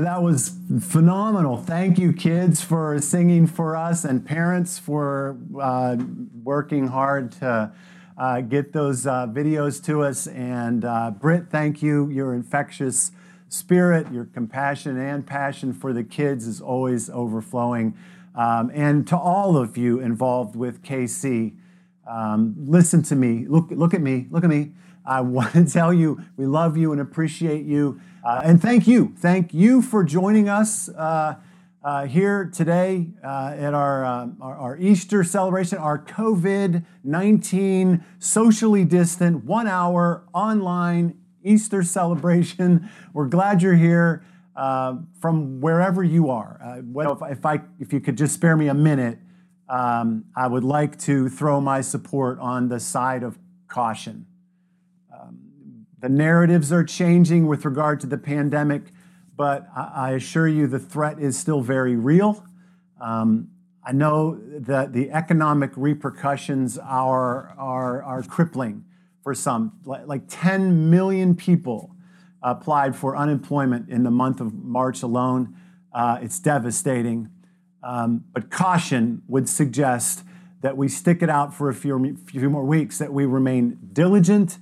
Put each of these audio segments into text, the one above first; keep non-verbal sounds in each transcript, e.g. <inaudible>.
that was phenomenal. Thank you, kids, for singing for us, and parents for uh, working hard to uh, get those uh, videos to us. And uh, Britt, thank you. Your infectious spirit, your compassion and passion for the kids is always overflowing. Um, and to all of you involved with KC, um, listen to me. Look, look at me. Look at me. I <laughs> want to tell you we love you and appreciate you. Uh, and thank you. Thank you for joining us uh, uh, here today uh, at our, uh, our, our, Easter celebration, our COVID 19 socially distant, one hour online Easter celebration. We're glad you're here uh, from wherever you are. if, if, I, if you could just spare me a minute, um, I would like to throw my support on the side of caution. The narratives are changing with regard to the pandemic, but I assure you the threat is still very real. Um, I know that the economic repercussions are, are, are crippling for some. Like 10 million people applied for unemployment in the month of March alone. Uh, it's devastating. Um, but caution would suggest that we stick it out for a few, few more weeks, that we remain diligent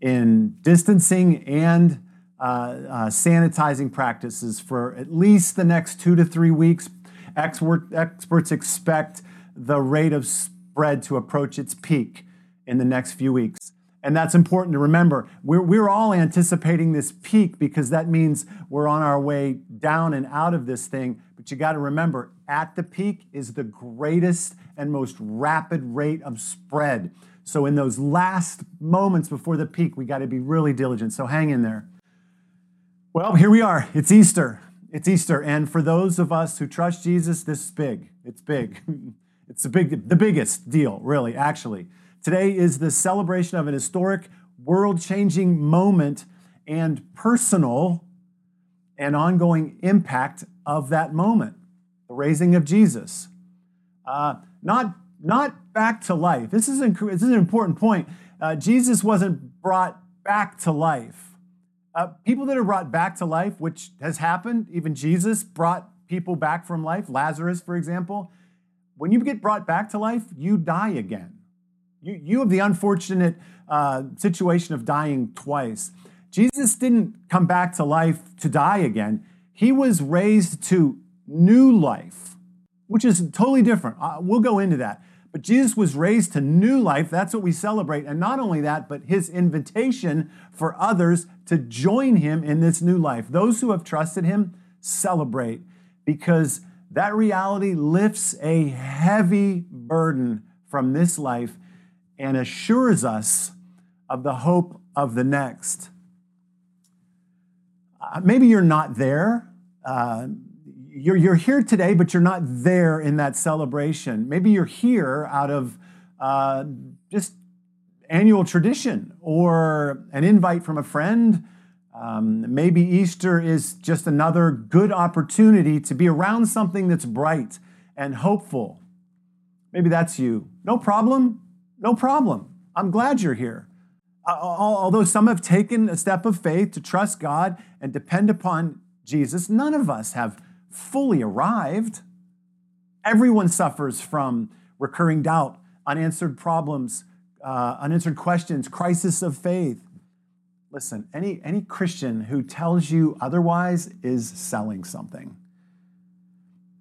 in distancing and uh, uh, sanitizing practices for at least the next two to three weeks. Expert, experts expect the rate of spread to approach its peak in the next few weeks. And that's important to remember. We're, we're all anticipating this peak because that means we're on our way down and out of this thing. But you got to remember, at the peak is the greatest and most rapid rate of spread. So, in those last moments before the peak, we got to be really diligent. So, hang in there. Well, here we are. It's Easter. It's Easter. And for those of us who trust Jesus, this is big. It's big. <laughs> it's the, big, the biggest deal, really, actually. Today is the celebration of an historic, world changing moment and personal and ongoing impact of that moment the raising of Jesus. Uh, not not back to life. This is, this is an important point. Uh, Jesus wasn't brought back to life. Uh, people that are brought back to life, which has happened, even Jesus brought people back from life, Lazarus, for example. When you get brought back to life, you die again. You, you have the unfortunate uh, situation of dying twice. Jesus didn't come back to life to die again, he was raised to new life, which is totally different. Uh, we'll go into that. But Jesus was raised to new life. That's what we celebrate. And not only that, but his invitation for others to join him in this new life. Those who have trusted him celebrate because that reality lifts a heavy burden from this life and assures us of the hope of the next. Uh, maybe you're not there. Uh, you're, you're here today, but you're not there in that celebration. Maybe you're here out of uh, just annual tradition or an invite from a friend. Um, maybe Easter is just another good opportunity to be around something that's bright and hopeful. Maybe that's you. No problem. No problem. I'm glad you're here. Although some have taken a step of faith to trust God and depend upon Jesus, none of us have fully arrived. Everyone suffers from recurring doubt, unanswered problems, uh, unanswered questions, crisis of faith. Listen, any, any Christian who tells you otherwise is selling something.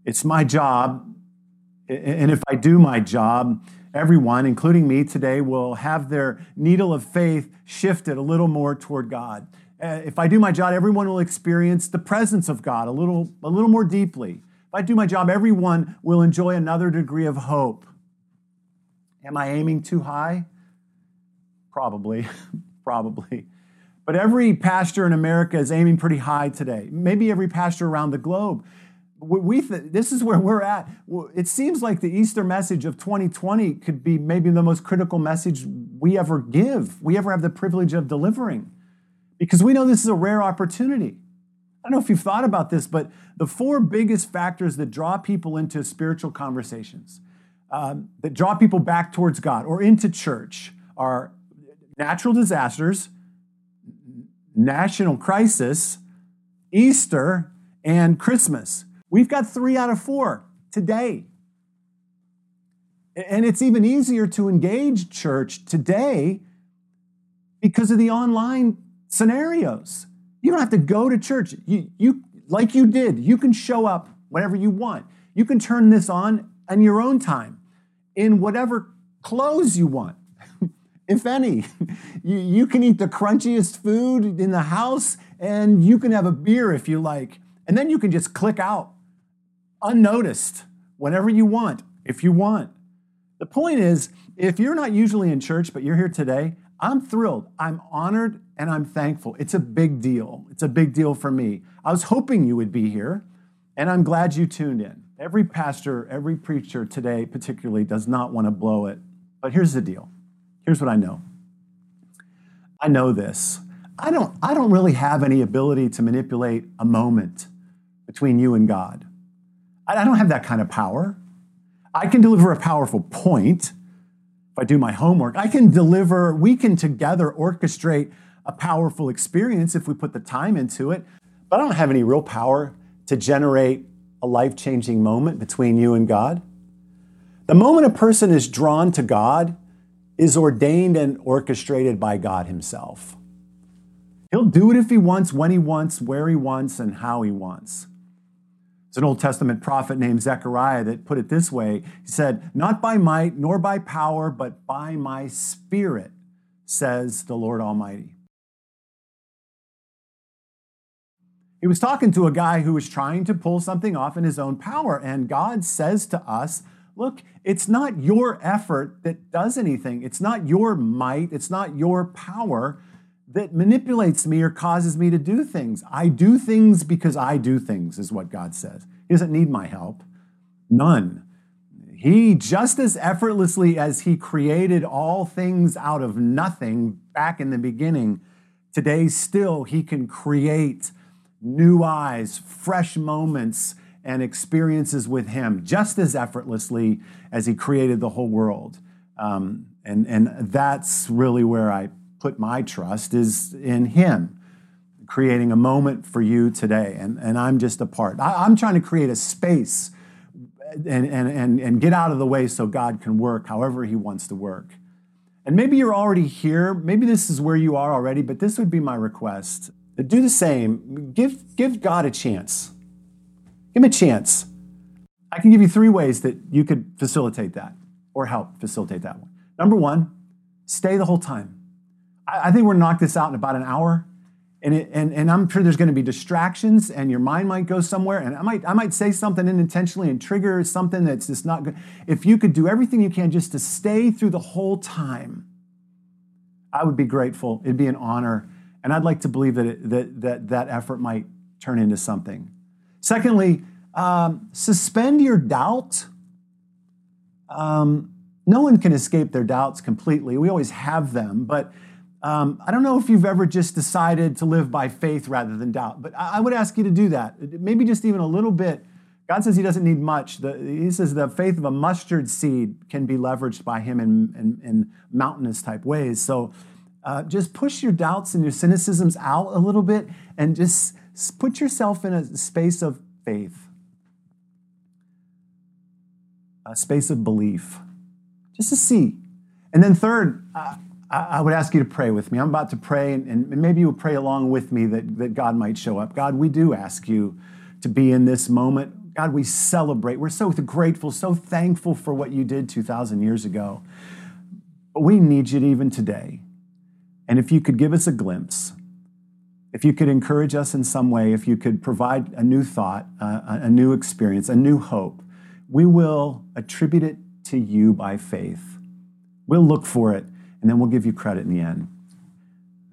It's my job, and if I do my job, everyone, including me today, will have their needle of faith shifted a little more toward God uh, if I do my job, everyone will experience the presence of God a little, a little more deeply. If I do my job, everyone will enjoy another degree of hope. Am I aiming too high? Probably, <laughs> probably. But every pastor in America is aiming pretty high today. Maybe every pastor around the globe. We th- this is where we're at. It seems like the Easter message of 2020 could be maybe the most critical message we ever give, we ever have the privilege of delivering because we know this is a rare opportunity. I don't know if you've thought about this, but the four biggest factors that draw people into spiritual conversations, um, that draw people back towards God or into church, are natural disasters, national crisis, Easter, and Christmas. We've got three out of four today. And it's even easier to engage church today because of the online scenarios. You don't have to go to church. You, you, like you did, you can show up whenever you want. You can turn this on in your own time, in whatever clothes you want, <laughs> if any. <laughs> You, you can eat the crunchiest food in the house, and you can have a beer if you like. And then you can just click out unnoticed whenever you want, if you want. The point is, if you're not usually in church, but you're here today, I'm thrilled. I'm honored and I'm thankful. It's a big deal. It's a big deal for me. I was hoping you would be here, and I'm glad you tuned in. Every pastor, every preacher today, particularly, does not want to blow it. But here's the deal here's what I know I know this. I don't, I don't really have any ability to manipulate a moment between you and God. I don't have that kind of power. I can deliver a powerful point if I do my homework. I can deliver, we can together orchestrate a powerful experience if we put the time into it. But I don't have any real power to generate a life changing moment between you and God. The moment a person is drawn to God is ordained and orchestrated by God Himself. He'll do it if He wants, when He wants, where He wants, and how He wants. There's an Old Testament prophet named Zechariah that put it this way He said, Not by might nor by power, but by my spirit, says the Lord Almighty. He was talking to a guy who was trying to pull something off in his own power. And God says to us, Look, it's not your effort that does anything. It's not your might. It's not your power that manipulates me or causes me to do things. I do things because I do things, is what God says. He doesn't need my help. None. He, just as effortlessly as He created all things out of nothing back in the beginning, today still He can create new eyes, fresh moments, and experiences with Him just as effortlessly as He created the whole world. Um, and, and that's really where I put my trust is in Him, creating a moment for you today. And, and I'm just a part. I, I'm trying to create a space and, and, and, and get out of the way so God can work however He wants to work. And maybe you're already here. Maybe this is where you are already, but this would be my request. Do the same. Give, give God a chance. Give him a chance. I can give you three ways that you could facilitate that or help facilitate that one. Number one, stay the whole time. I, think we're gonna knock this out in about an hour. And, it, and, and I'm sure there's going to be distractions, and your mind might go somewhere. And I might, I might say something unintentionally and trigger something that's just not good. If you could do everything you can just to stay through the whole time, I would be grateful. It'd be an honor. And I'd like to believe that it, that, that, that effort might turn into something. Secondly, um, suspend your doubt. Um, no one can escape their doubts completely. We always have them, but um, I don't know if you've ever just decided to live by faith rather than doubt, but I, would ask you to do that. Maybe just even a little bit. God says He doesn't need much. The, he says the faith of a mustard seed can be leveraged by Him in, in, in mountainous type ways. So uh, just push your doubts and your cynicisms out a little bit and just put yourself in a space of faith, a space of belief, just to see. And then, third, uh, I would ask you to pray with me. I'm about to pray, and, maybe you will pray along with me that, that God might show up. God, we do ask you to be in this moment. God, we celebrate. We're so grateful, so thankful for what you did 2,000 years ago. But we need you even today. And if you could give us a glimpse, if you could encourage us in some way, if you could provide a new thought, uh, a new experience, a new hope, we will attribute it to you by faith. We'll look for it and then we'll give you credit in the end.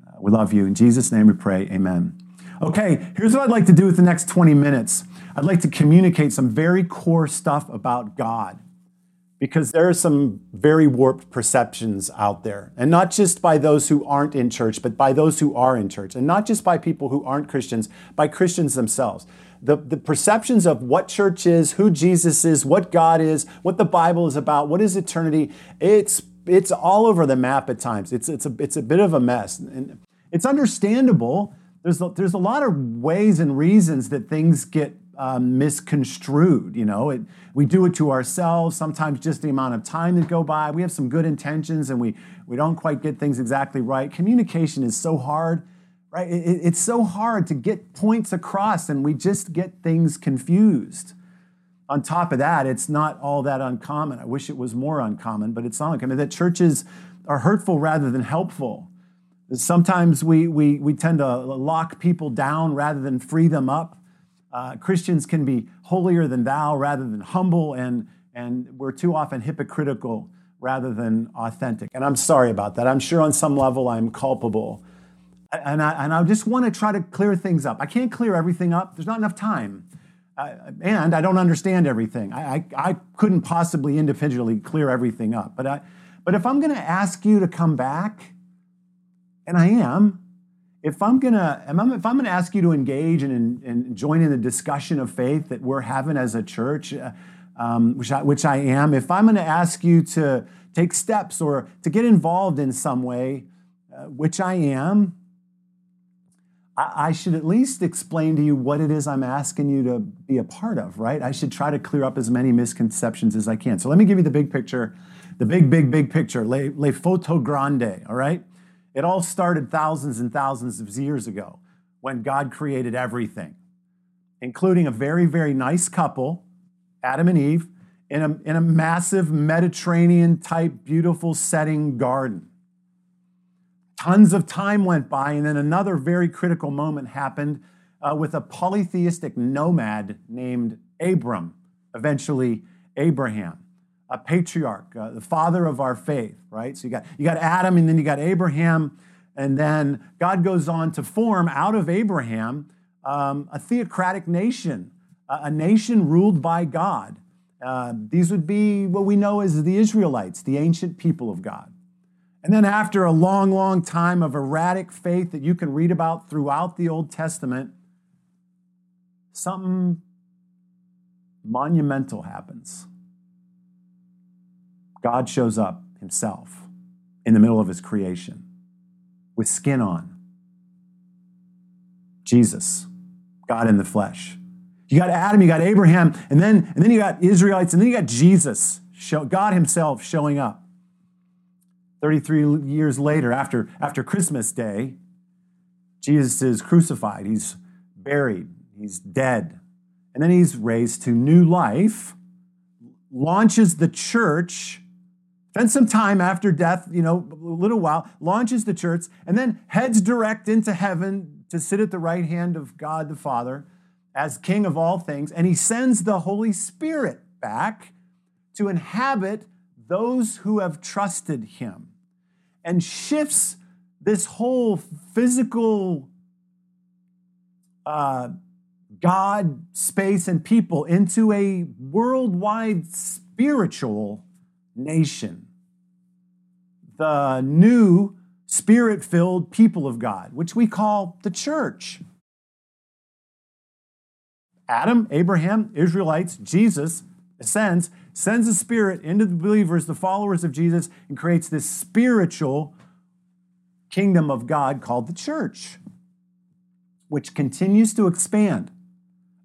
Uh, we love you. In Jesus' name we pray. Amen. Okay, here's what I'd like to do with the next 20 minutes. I'd like to communicate some very core stuff about God because there are some very warped perceptions out there. And not just by those who aren't in church, but by those who are in church. And not just by people who aren't Christians, by Christians themselves. The, the perceptions of what church is, who Jesus is, what God is, what the Bible is about, what is eternity, it's it's all over the map at times. It's, it's, a, it's a bit of a mess. And it's understandable there's a, there's a lot of ways and reasons that things get um, misconstrued. You know, it, we do it to ourselves. Sometimes just the amount of time that go by. We have some good intentions and we we don't quite get things exactly right. Communication is so hard, right? It, it's so hard to get points across, and we just get things confused. On top of that, it's not all that uncommon. I wish it was more uncommon, but it's not uncommon that churches are hurtful rather than helpful. Sometimes we, we, we tend to lock people down rather than free them up. Uh, Christians can be holier than thou rather than humble, and, and we're too often hypocritical rather than authentic. And I'm sorry about that. I'm sure on some level I'm culpable. And I, and I just want to try to clear things up. I can't clear everything up, there's not enough time. Uh, and I don't understand everything. I, I, I, couldn't possibly individually clear everything up. But, I, but if I'm going to ask you to come back, and I am, if I'm gonna if I'm, gonna ask you to engage and, and join in the discussion of faith that we're having as a church, uh, um, which I, which I am, if I'm gonna ask you to take steps or to get involved in some way, uh, which I am, I, should at least explain to you what it is I'm asking you to be a part of, right? I should try to clear up as many misconceptions as I can. So let me give you the big picture, the big, big, big picture, le, photo grande, all right? It all started thousands and thousands of years ago when God created everything, including a very, very nice couple, Adam and Eve, in a, in a massive Mediterranean type, beautiful setting garden. Tons of time went by, and then another very critical moment happened uh, with a polytheistic nomad named Abram, eventually Abraham a patriarch, uh, the father of our faith, right? So you got, you got Adam and then you got Abraham, and then God goes on to form out of Abraham um, a theocratic nation, a, a nation ruled by God. Uh, these would be what we know as the Israelites, the ancient people of God. And then, after a long, long time of erratic faith that you can read about throughout the Old Testament, something monumental happens. God shows up himself in the middle of his creation with skin on. Jesus, God in the flesh. You got Adam, you got Abraham, and then, and then you got Israelites, and then you got Jesus, show, God himself showing up. 33 years later, after, after Christmas Day, Jesus is crucified, he's buried, he's dead, and then he's raised to new life, launches the church spends some time after death, you know, a little while, launches the church, and then heads direct into heaven to sit at the right hand of God the Father as King of all things. And he sends the Holy Spirit back to inhabit those who have trusted him and shifts this whole physical uh, God, space, and people into a worldwide spiritual nation, the new spirit filled people of God, which we call the church. Adam, Abraham, Israelites, Jesus ascends, sends the Spirit into the believers, the followers of Jesus, and creates this spiritual kingdom of God called the church, which continues to expand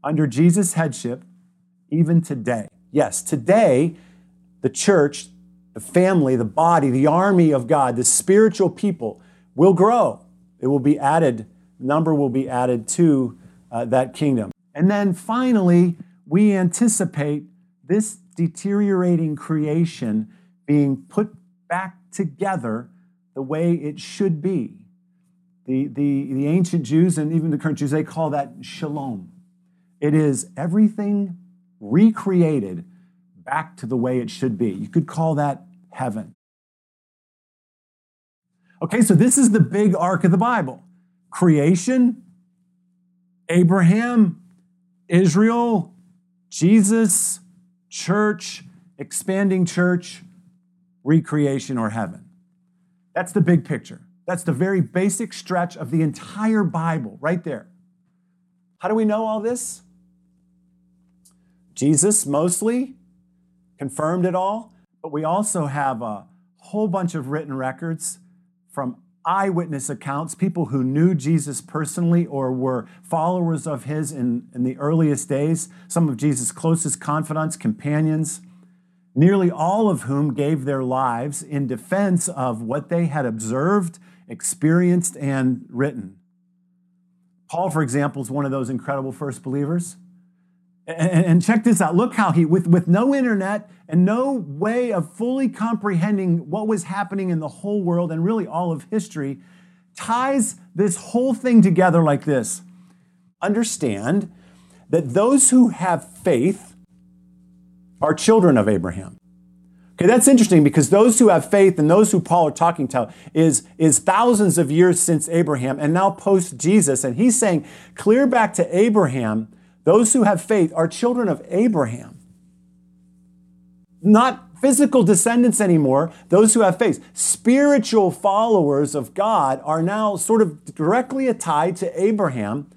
under Jesus' headship even today. Yes, today the church, the family, the body, the army of God, the spiritual people will grow. It will be added, number will be added to uh, that kingdom. And then finally, we anticipate this deteriorating creation being put back together the way it should be. The, the, the ancient Jews and even the current Jews, they call that shalom. It is everything recreated back to the way it should be. You could call that heaven. Okay, so this is the big arc of the Bible creation, Abraham, Israel, Jesus, church, expanding church, recreation, or heaven. That's the big picture. That's the very basic stretch of the entire Bible right there. How do we know all this? Jesus mostly, confirmed it all, but we also have a whole bunch of written records from eyewitness accounts, people who knew Jesus personally or were followers of his in, in the earliest days, some of Jesus' closest confidants, companions, nearly all of whom gave their lives in defense of what they had observed, experienced, and written. Paul, for example, is one of those incredible first believers. And, check this out. Look how he, with, with no internet and no way of fully comprehending what was happening in the whole world and really all of history, ties this whole thing together like this. Understand that those who have faith are children of Abraham. Okay, that's interesting because those who have faith and those who Paul are talking to is, is thousands of years since Abraham and now post Jesus. And he's saying, clear back to Abraham those who have faith are children of Abraham. Not physical descendants anymore, those who have faith. Spiritual followers of God are now sort of directly tied to Abraham,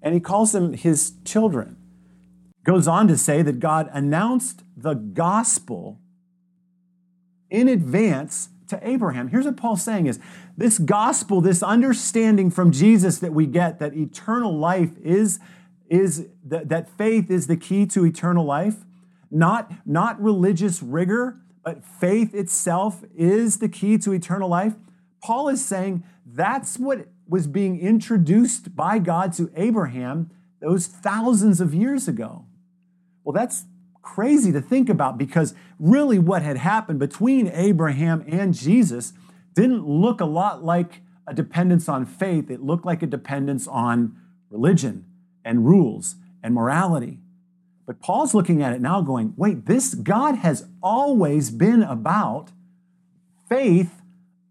and he calls them his children. Goes on to say that God announced the gospel in advance to Abraham. Here's what Paul's saying is this gospel, this understanding from Jesus that we get that eternal life is is that, that faith is the key to eternal life. Not, not religious rigor, but faith itself is the key to eternal life. Paul is saying that's what was being introduced by God to Abraham those thousands of years ago. Well, that's crazy to think about because really what had happened between Abraham and Jesus didn't look a lot like a dependence on faith, it looked like a dependence on religion and rules and morality. But Paul's looking at it now going, wait, this God has always been about faith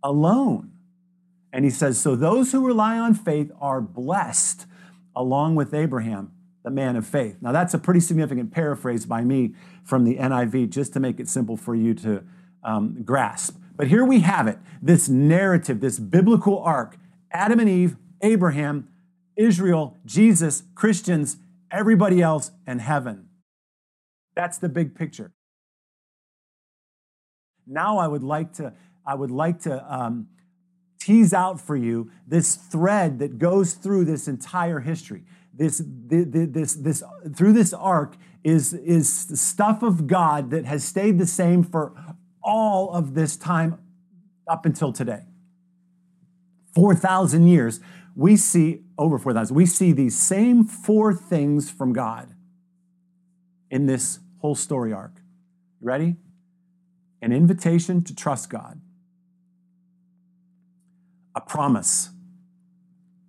alone. And he says, so those who rely on faith are blessed along with Abraham, the man of faith. Now, that's a pretty significant paraphrase by me from the NIV, just to make it simple for you to um, grasp. But here we have it this narrative, this biblical arc Adam and Eve, Abraham, Israel, Jesus, Christians, everybody else, and heaven. That's the big picture. Now I would like to, I would like to um, tease out for you this thread that goes through this entire history. This, this, this, this, through this arc is, is stuff of God that has stayed the same for all of this time up until today. 4,000 years we see over 4,000, we see these same four things from God in this whole story arc. Ready? An invitation to trust God, a promise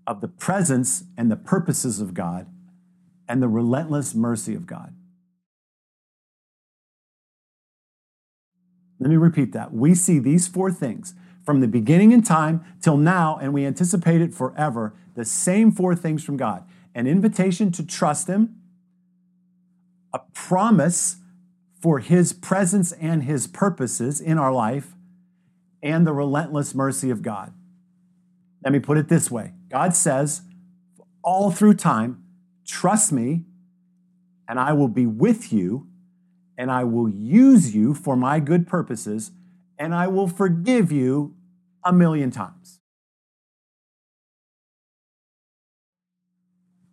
of the presence and the purposes of God, and the relentless mercy of God. Let me repeat that. We see these four things from the beginning in time till now, and we anticipate it forever, the same four things from God. An invitation to trust Him, a promise for His presence and His purposes in our life, and the relentless mercy of God. Let me put it this way. God says, all through time, trust me, and I will be with you, and I will use you for my good purposes, and I will forgive you a million times.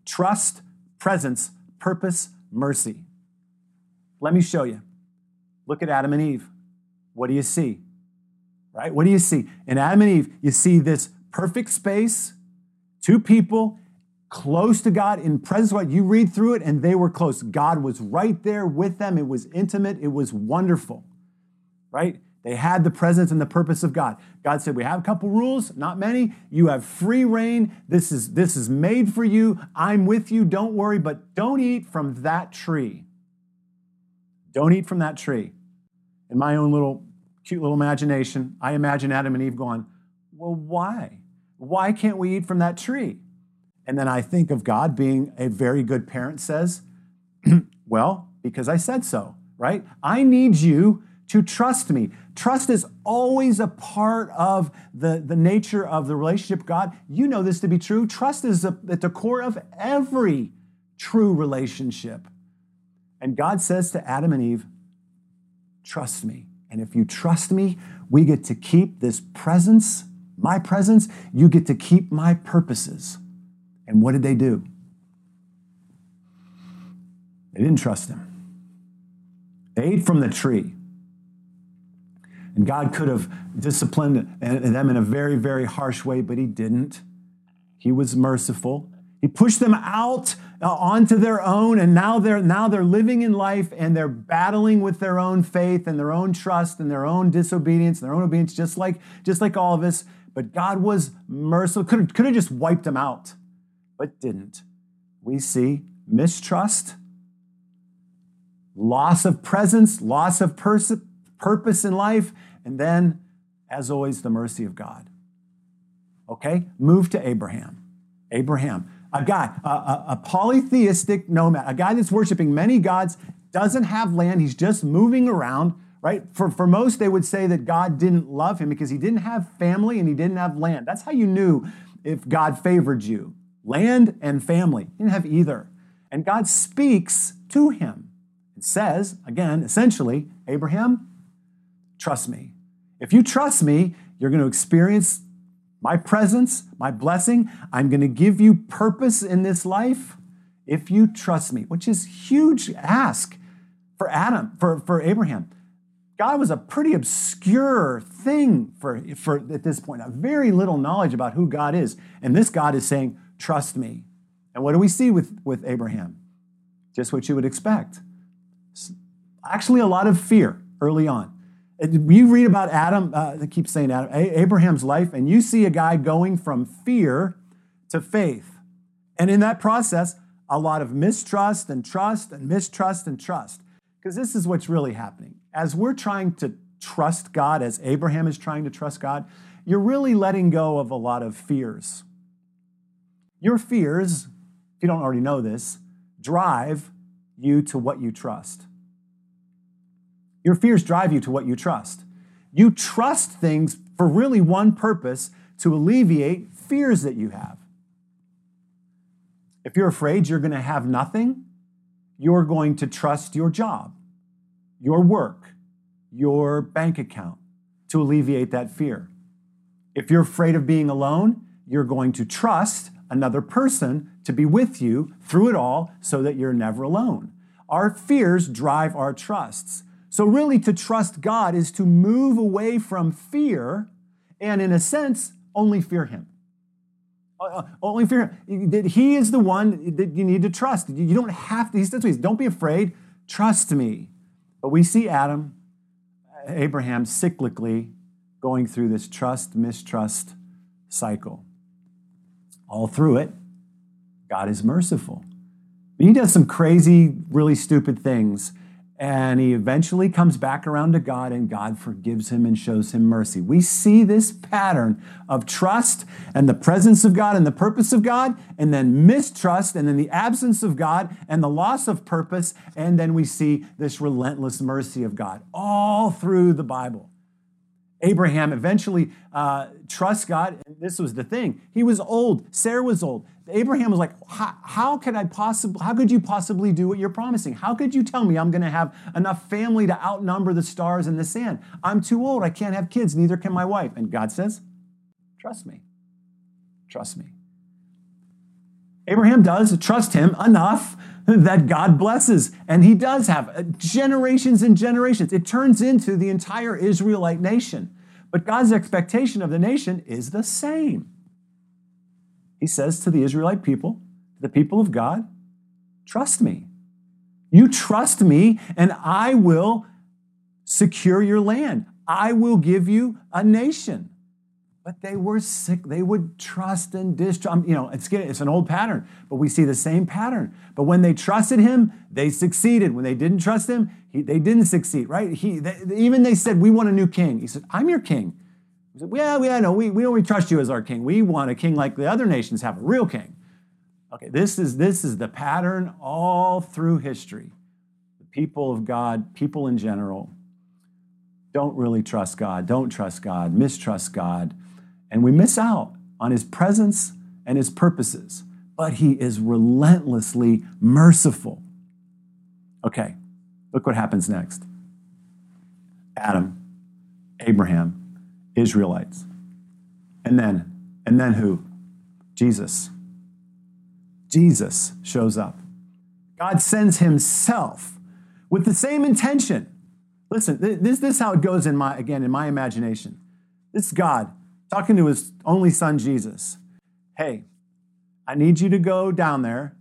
Trust, presence, purpose, mercy. Let me show you. Look at Adam and Eve. What do you see? Right? What do you see? In Adam and Eve, you see this perfect space, two people close to God in presence of God. You read through it and they were close. God was right there with them. It was intimate. It was wonderful. Right? They had the presence and the purpose of God. God said, We have a couple rules, not many. You have free reign. This is, this is made for you. I'm with you. Don't worry, but don't eat from that tree. Don't eat from that tree. In my own little cute little imagination, I imagine Adam and Eve going, Well, why? Why can't we eat from that tree? And then I think of God being a very good parent, says, <clears throat> Well, because I said so, right? I need you to trust me. Trust is always a part of the, the nature of the relationship God. You know this to be true. Trust is a, at the core of every true relationship. And God says to Adam and Eve, Trust me. And if you trust me, we get to keep this presence my presence, you get to keep my purposes. And what did they do? They didn't trust him. They ate from the tree. And God could have disciplined them in a very, very harsh way, but He didn't. He was merciful. He pushed them out uh, onto their own, and now they're now they're living in life and they're battling with their own faith and their own trust and their own disobedience, and their own obedience, just like just like all of us. But God was merciful. Could have, could have just wiped them out, but didn't. We see mistrust, loss of presence, loss of pers- purpose in life, and then, as always, the mercy of God. Okay, move to Abraham. Abraham, a guy, a, a, a, polytheistic nomad, a guy that's worshiping many gods, doesn't have land, he's just moving around, right? For, for most, they would say that God didn't love him because he didn't have family and he didn't have land. That's how you knew if God favored you land and family. He didn't have either. And God speaks to him and says, again, essentially, Abraham, trust me. If you trust me, you're going to experience my presence, my blessing. I'm going to give you purpose in this life if you trust me, which is huge ask for Adam, for, for Abraham. God was a pretty obscure thing for, for at this point, a very little knowledge about who God is. And this God is saying, trust me. And what do we see with, with Abraham? Just what you would expect. Actually, a lot of fear early on. You read about Adam, uh, I keep saying Adam, Abraham's life, and you see a guy going from fear to faith. And in that process, a lot of mistrust and trust and mistrust and trust. Because this is what's really happening. As we're trying to trust God, as Abraham is trying to trust God, you're really letting go of a lot of fears. Your fears, if you don't already know this, drive you to what you trust. Your fears drive you to what you trust. You trust things for really one purpose to alleviate fears that you have. If you're afraid you're going to have nothing, you're going to trust your job, your work, your bank account to alleviate that fear. If you're afraid of being alone, you're going to trust another person to be with you through it all so that you're never alone. Our fears drive our trusts. So, really, to trust God is to move away from fear and, in a sense, only fear Him. Only fear Him. That He is the one that you need to trust. You don't have to, He says, don't be afraid, trust me. But we see Adam, Abraham, cyclically going through this trust mistrust cycle. All through it, God is merciful. He does some crazy, really stupid things and he eventually comes back around to God, and God forgives him and shows him mercy. We see this pattern of trust and the presence of God and the purpose of God, and then mistrust, and then the absence of God and the loss of purpose, and then we see this relentless mercy of God all through the Bible. Abraham eventually uh, trusts God. And this was the thing. He was old. Sarah was old. Abraham was like, how, could I possibly, how could you possibly do what you're promising? How could you tell me I'm going to have enough family to outnumber the stars and the sand? I'm too old. I can't have kids. Neither can my wife. And God says, trust me. Trust me. Abraham does trust him enough that God blesses. And he does have uh, generations and generations. It turns into the entire Israelite nation. But God's expectation of the nation is the same. He says to the Israelite people, the people of God, trust me. You trust me, and I will secure your land. I will give you a nation but they were sick. They would trust and distrust. Um, you know, it's, it's an old pattern, but we see the same pattern. But when they trusted him, they succeeded. When they didn't trust him, he, they didn't succeed, right? He, they, even they said, We want a new king. He said, I'm your king. He said, Yeah, yeah, no, we, we don't really trust you as our king. We want a king like the other nations have, a real king. Okay, this is, this is the pattern all through history. The people of God, people in general, don't really trust God, don't trust God, mistrust God and we miss out on his presence and his purposes. But he is relentlessly merciful. Okay, look what happens next Adam, Abraham, Israelites. And then, and then who? Jesus. Jesus shows up. God sends himself with the same intention. Listen, this, this is how it goes in my, again, in my imagination. This God talking to his only son, Jesus. Hey, I need you to go down there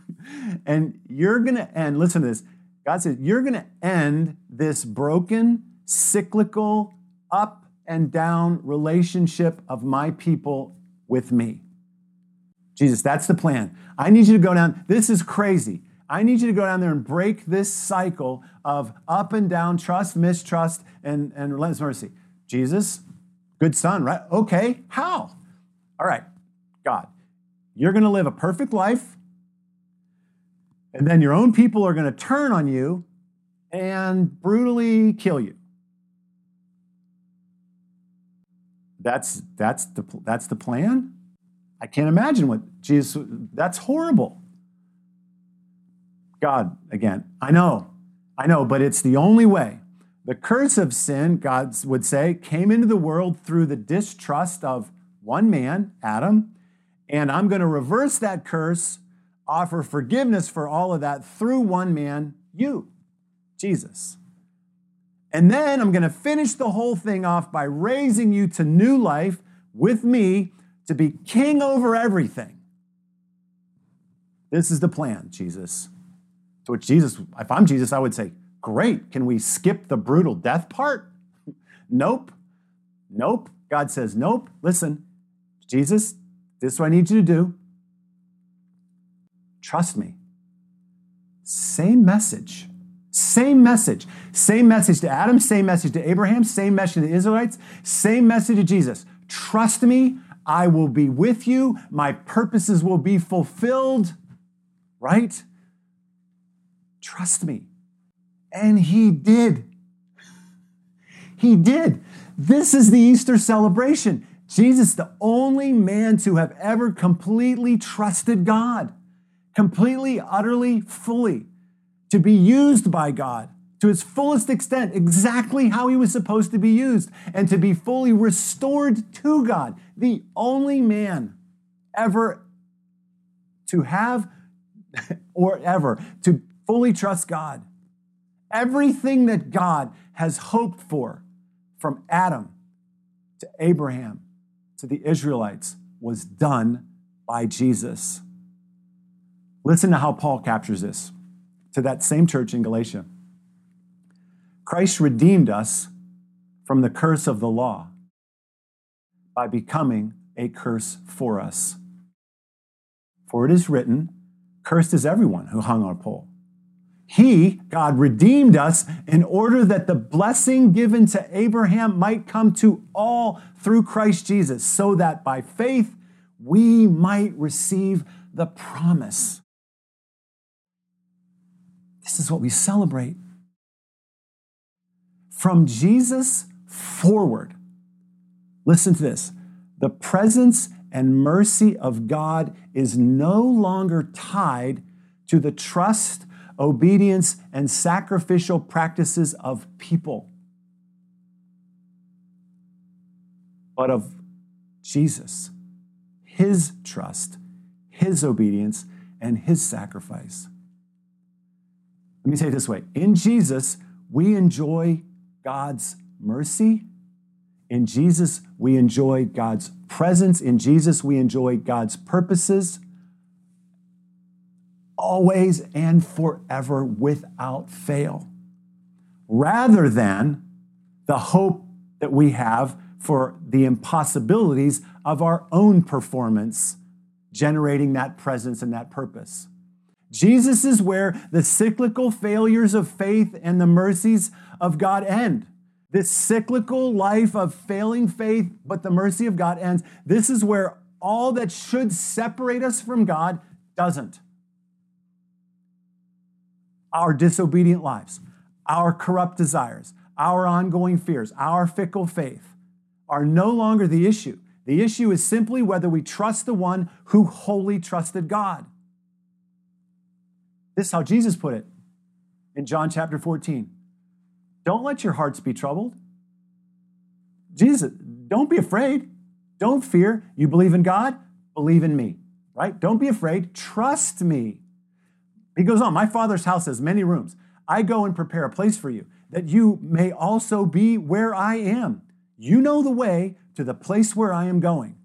<laughs> and you're going to end, listen to this. God says, you're going to end this broken, cyclical, up and down relationship of my people with me. Jesus, that's the plan. I need you to go down. This is crazy. I need you to go down there and break this cycle of up and down, trust, mistrust, and, and relentless mercy. Jesus, good son, right? Okay, how? All right, God, you're going to live a perfect life, and then your own people are going to turn on you and brutally kill you. That's, that's, the, that's the plan? I can't imagine what Jesus, that's horrible. God, again, I know, I know, but it's the only way. The curse of sin, God would say, came into the world through the distrust of one man, Adam, and I'm going to reverse that curse, offer forgiveness for all of that through one man, you, Jesus. And then I'm going to finish the whole thing off by raising you to new life with me to be king over everything. This is the plan, Jesus. To which Jesus, if I'm Jesus, I would say, Great, can we skip the brutal death part? nope. Nope. God says, Nope. Listen, Jesus, this is what I need you to do. Trust me. Same message. Same message. Same message to Adam, same message to Abraham, same message to the Israelites, same message to Jesus. Trust me, I will be with you. My purposes will be fulfilled. Right? Trust me. And he did. He did. This is the Easter celebration. Jesus, the only man to have ever completely trusted God, completely, utterly, fully, to be used by God to its fullest extent, exactly how he was supposed to be used, and to be fully restored to God. The only man ever to have or ever to fully trust God. Everything that God has hoped for from Adam to Abraham to the Israelites was done by Jesus. Listen to how Paul captures this to that same church in Galatia. Christ redeemed us from the curse of the law by becoming a curse for us. For it is written, Cursed is everyone who hung on a pole. He, God, redeemed us in order that the blessing given to Abraham might come to all through Christ Jesus, so that by faith we might receive the promise. This is what we celebrate from Jesus forward, listen to this the presence and mercy of God is no longer tied to the trust, obedience, and sacrificial practices of people, but of Jesus, His trust, His obedience, and His sacrifice. Let me say it this way In Jesus, we enjoy God's mercy. In Jesus, we enjoy God's presence. In Jesus, we enjoy God's purposes always and forever without fail, rather than the hope that we have for the impossibilities of our own performance generating that presence and that purpose. Jesus is where the cyclical failures of faith and the mercies of God end. This cyclical life of failing faith, but the mercy of God ends. This is where all that should separate us from God doesn't. Our disobedient lives, our corrupt desires, our ongoing fears, our fickle faith are no longer the issue. The issue is simply whether we trust the one who wholly trusted God. This is how Jesus put it in John chapter 14. Don't let your hearts be troubled. Jesus, don't be afraid. Don't fear. You believe in God? Believe in me, right? Don't be afraid. Trust me. He goes on, My Father's house has many rooms. I go and prepare a place for you, that you may also be where I am. You know the way to the place where I am going.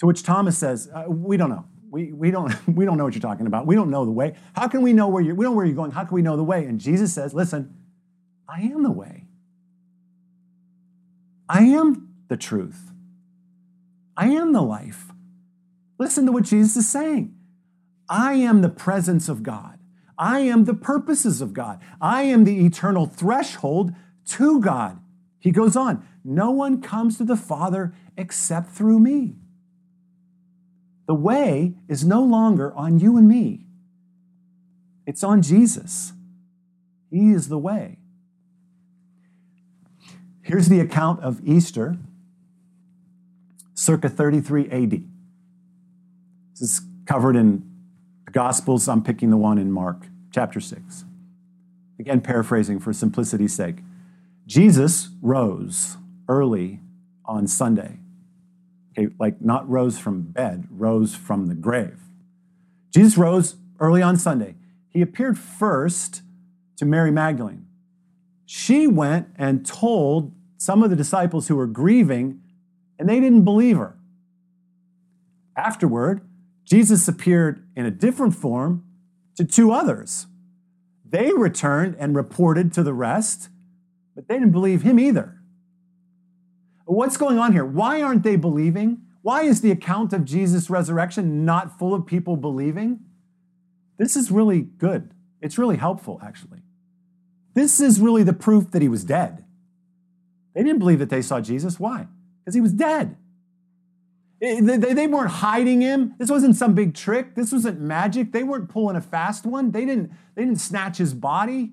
To which Thomas says, uh, We don't know. We, we, don't, <laughs> we don't know what you're talking about. We don't know the way. How can we know where you're, we don't know where you're going. How can we know the way? And Jesus says, Listen, I am the way. I am the truth. I am the life. Listen to what Jesus is saying. I am the presence of God. I am the purposes of God. I am the eternal threshold to God. He goes on, no one comes to the Father except through me. The way is no longer on you and me, it's on Jesus. He is the way. Here's the account of Easter, circa 33 AD. This is covered in the Gospels. I'm picking the one in Mark, chapter 6. Again, paraphrasing for simplicity's sake. Jesus rose early on Sunday okay, like not rose from bed, rose from the grave. Jesus rose early on Sunday. He appeared first to Mary Magdalene. She went and told some of the disciples who were grieving, and they didn't believe her. Afterward, Jesus appeared in a different form to two others. They returned and reported to the rest, but they didn't believe him either. What's going on here? Why aren't they believing? Why is the account of Jesus' resurrection not full of people believing? This is really good. It's really helpful, actually. This is really the proof that he was dead. They didn't believe that they saw Jesus. Why? Because he was dead. Eh, they weren't hiding him. This wasn't some big trick. This wasn't magic. They weren't pulling a fast one. They didn't, they didn't snatch his body.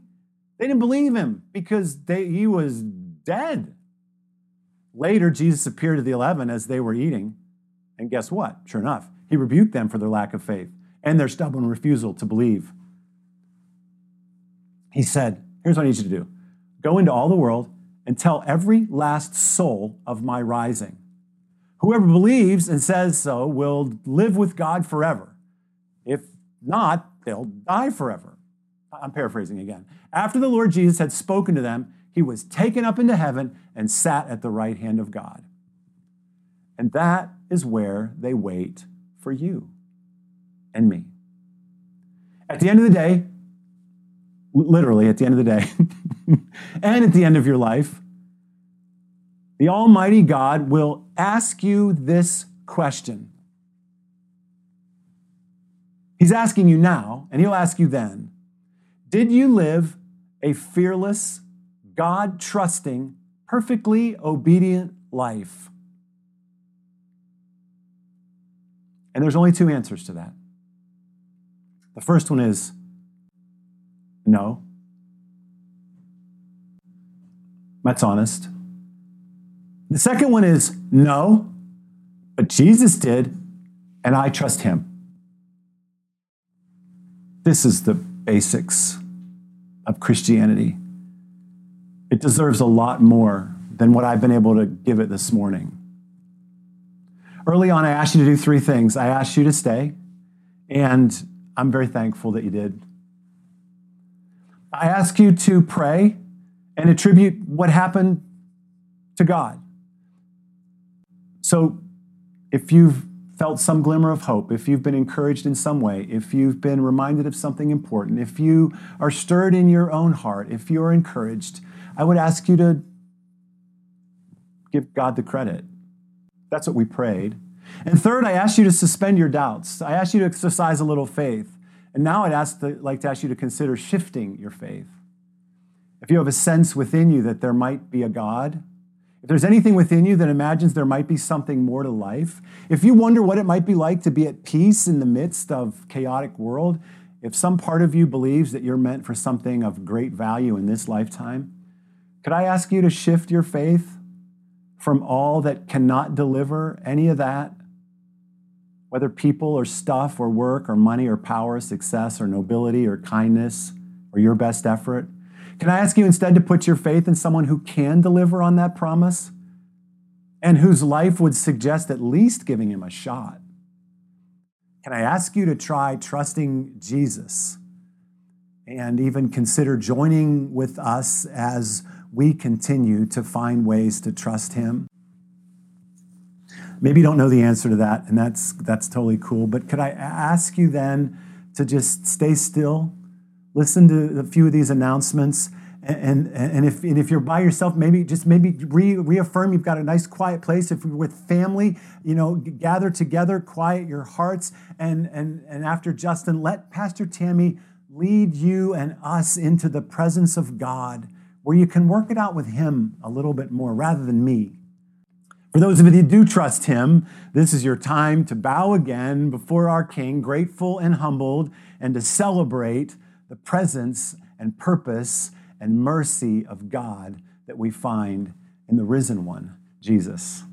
They didn't believe him because they, he was dead. Later, Jesus appeared to the eleven as they were eating. And guess what? Sure enough, he rebuked them for their lack of faith and their stubborn refusal to believe. He said, Here's what I need you to do go into all the world and tell every last soul of my rising. Whoever believes and says so will live with God forever. If not, they'll die forever. I'm paraphrasing again. After the Lord Jesus had spoken to them, he was taken up into heaven and sat at the right hand of God. And that is where they wait for you and me. At the end of the day, literally at the end of the day, <laughs> and at the end of your life, the Almighty God will ask you this question. He's asking you now, and He'll ask you then Did you live a fearless, God trusting, perfectly obedient life? And there's only two answers to that. The first one is no. That's honest. The second one is no, but Jesus did, and I trust him. This is the basics of Christianity. It deserves a lot more than what I've been able to give it this morning. Early on, I asked you to do three things. I asked you to stay, and I'm very thankful that you did. I ask you to pray and attribute what happened to God. So, if you've felt some glimmer of hope, if you've been encouraged in some way, if you've been reminded of something important, if you are stirred in your own heart, if you're encouraged, I would ask you to give God the credit. That's what we prayed. And third, I ask you to suspend your doubts. I ask you to exercise a little faith. And now I'd ask to, like to ask you to consider shifting your faith. If you have a sense within you that there might be a God, if there's anything within you that imagines there might be something more to life, if you wonder what it might be like to be at peace in the midst of chaotic world, if some part of you believes that you're meant for something of great value in this lifetime, could I ask you to shift your faith from all that cannot deliver any of that, whether people or stuff or work or money or power, success or nobility or kindness or your best effort? Can I ask you instead to put your faith in someone who can deliver on that promise? and whose life would suggest at least giving him a shot. Can I ask you to try trusting Jesus and even consider joining with us as we continue to find ways to trust him? Maybe you don't know the answer to that, and that's, that's totally cool. But could I ask you then to just stay still, listen to a few of these announcements, and, and, if, and if you're by yourself, maybe just maybe re, reaffirm you've got a nice quiet place. If you're with family, you know, gather together, quiet your hearts. And, and, and after Justin, let Pastor Tammy lead you and us into the presence of God where you can work it out with Him a little bit more rather than me. For those of you who do trust Him, this is your time to bow again before our King, grateful and humbled, and to celebrate the presence and purpose and mercy of God that we find in the risen one, Jesus.